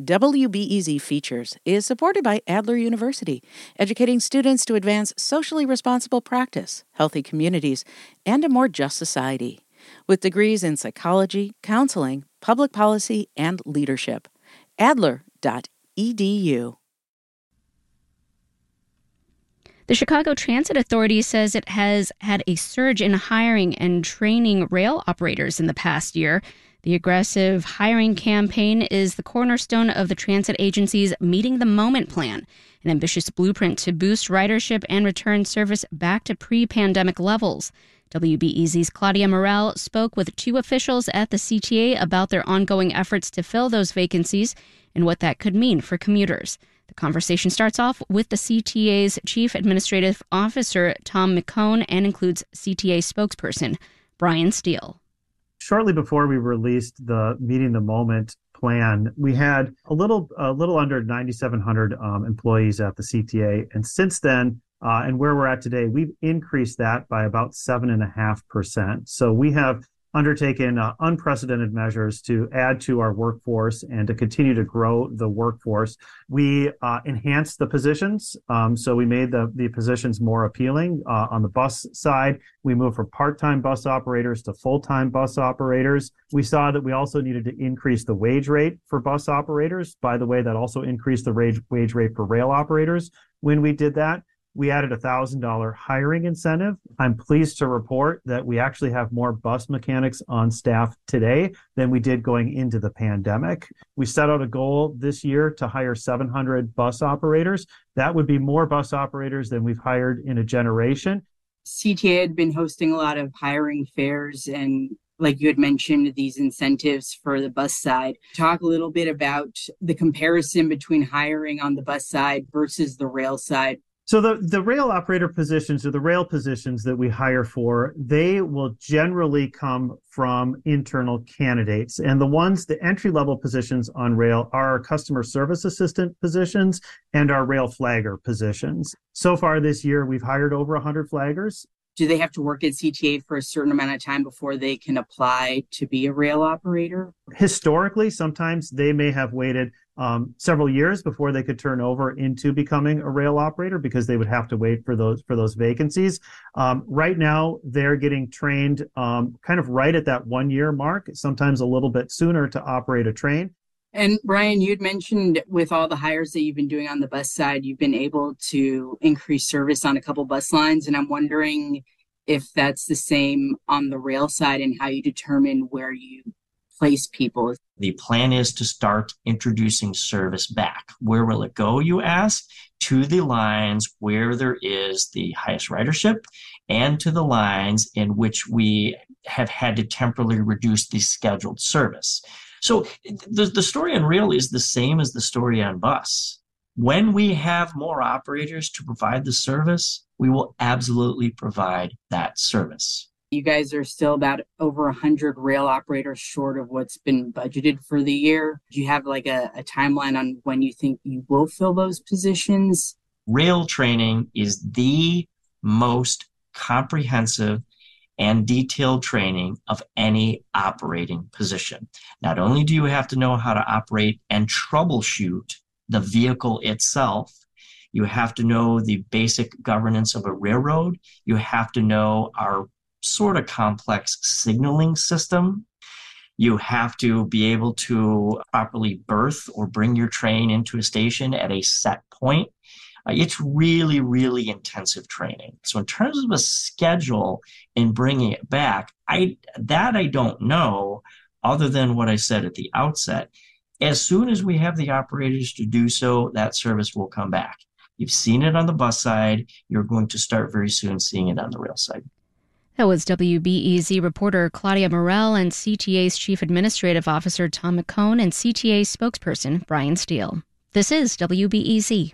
WBEZ Features is supported by Adler University, educating students to advance socially responsible practice, healthy communities, and a more just society. With degrees in psychology, counseling, public policy, and leadership. Adler.edu. The Chicago Transit Authority says it has had a surge in hiring and training rail operators in the past year. The aggressive hiring campaign is the cornerstone of the transit agency's Meeting the Moment plan, an ambitious blueprint to boost ridership and return service back to pre pandemic levels. WBEZ's Claudia Morell spoke with two officials at the CTA about their ongoing efforts to fill those vacancies and what that could mean for commuters. The conversation starts off with the CTA's Chief Administrative Officer, Tom McKone, and includes CTA spokesperson, Brian Steele shortly before we released the meeting the moment plan, we had a little a little under 9,700 um, employees at the CTA, and since then, uh, and where we're at today, we've increased that by about seven and a half percent. So we have undertaken uh, unprecedented measures to add to our workforce and to continue to grow the workforce. We uh, enhanced the positions. Um, so we made the, the positions more appealing. Uh, on the bus side, we moved from part-time bus operators to full-time bus operators. We saw that we also needed to increase the wage rate for bus operators. By the way, that also increased the wage, wage rate for rail operators when we did that we added a $1,000 hiring incentive. I'm pleased to report that we actually have more bus mechanics on staff today than we did going into the pandemic. We set out a goal this year to hire 700 bus operators. That would be more bus operators than we've hired in a generation. CTA had been hosting a lot of hiring fairs and like you had mentioned, these incentives for the bus side. Talk a little bit about the comparison between hiring on the bus side versus the rail side. So the, the rail operator positions or the rail positions that we hire for, they will generally come from internal candidates. And the ones, the entry level positions on rail are our customer service assistant positions and our rail flagger positions. So far this year, we've hired over 100 flaggers. Do they have to work at CTA for a certain amount of time before they can apply to be a rail operator? Historically, sometimes they may have waited um, several years before they could turn over into becoming a rail operator because they would have to wait for those for those vacancies. Um, right now, they're getting trained um, kind of right at that one year mark, sometimes a little bit sooner to operate a train. And Brian, you'd mentioned with all the hires that you've been doing on the bus side, you've been able to increase service on a couple bus lines, and I'm wondering if that's the same on the rail side and how you determine where you place people. The plan is to start introducing service back. Where will it go, you ask? To the lines where there is the highest ridership and to the lines in which we have had to temporarily reduce the scheduled service. So the, the story on rail is the same as the story on bus. When we have more operators to provide the service, we will absolutely provide that service. You guys are still about over 100 rail operators short of what's been budgeted for the year. Do you have like a, a timeline on when you think you will fill those positions? Rail training is the most comprehensive and detailed training of any operating position. Not only do you have to know how to operate and troubleshoot the vehicle itself, you have to know the basic governance of a railroad. You have to know our sort of complex signaling system. You have to be able to properly berth or bring your train into a station at a set point. Uh, it's really, really intensive training. So in terms of a schedule in bringing it back, I that I don't know, other than what I said at the outset. As soon as we have the operators to do so, that service will come back. You've seen it on the bus side. You're going to start very soon seeing it on the rail side. That was WBEZ reporter Claudia Morell and CTA's Chief Administrative Officer Tom McKone and CTA spokesperson Brian Steele. This is WBEZ.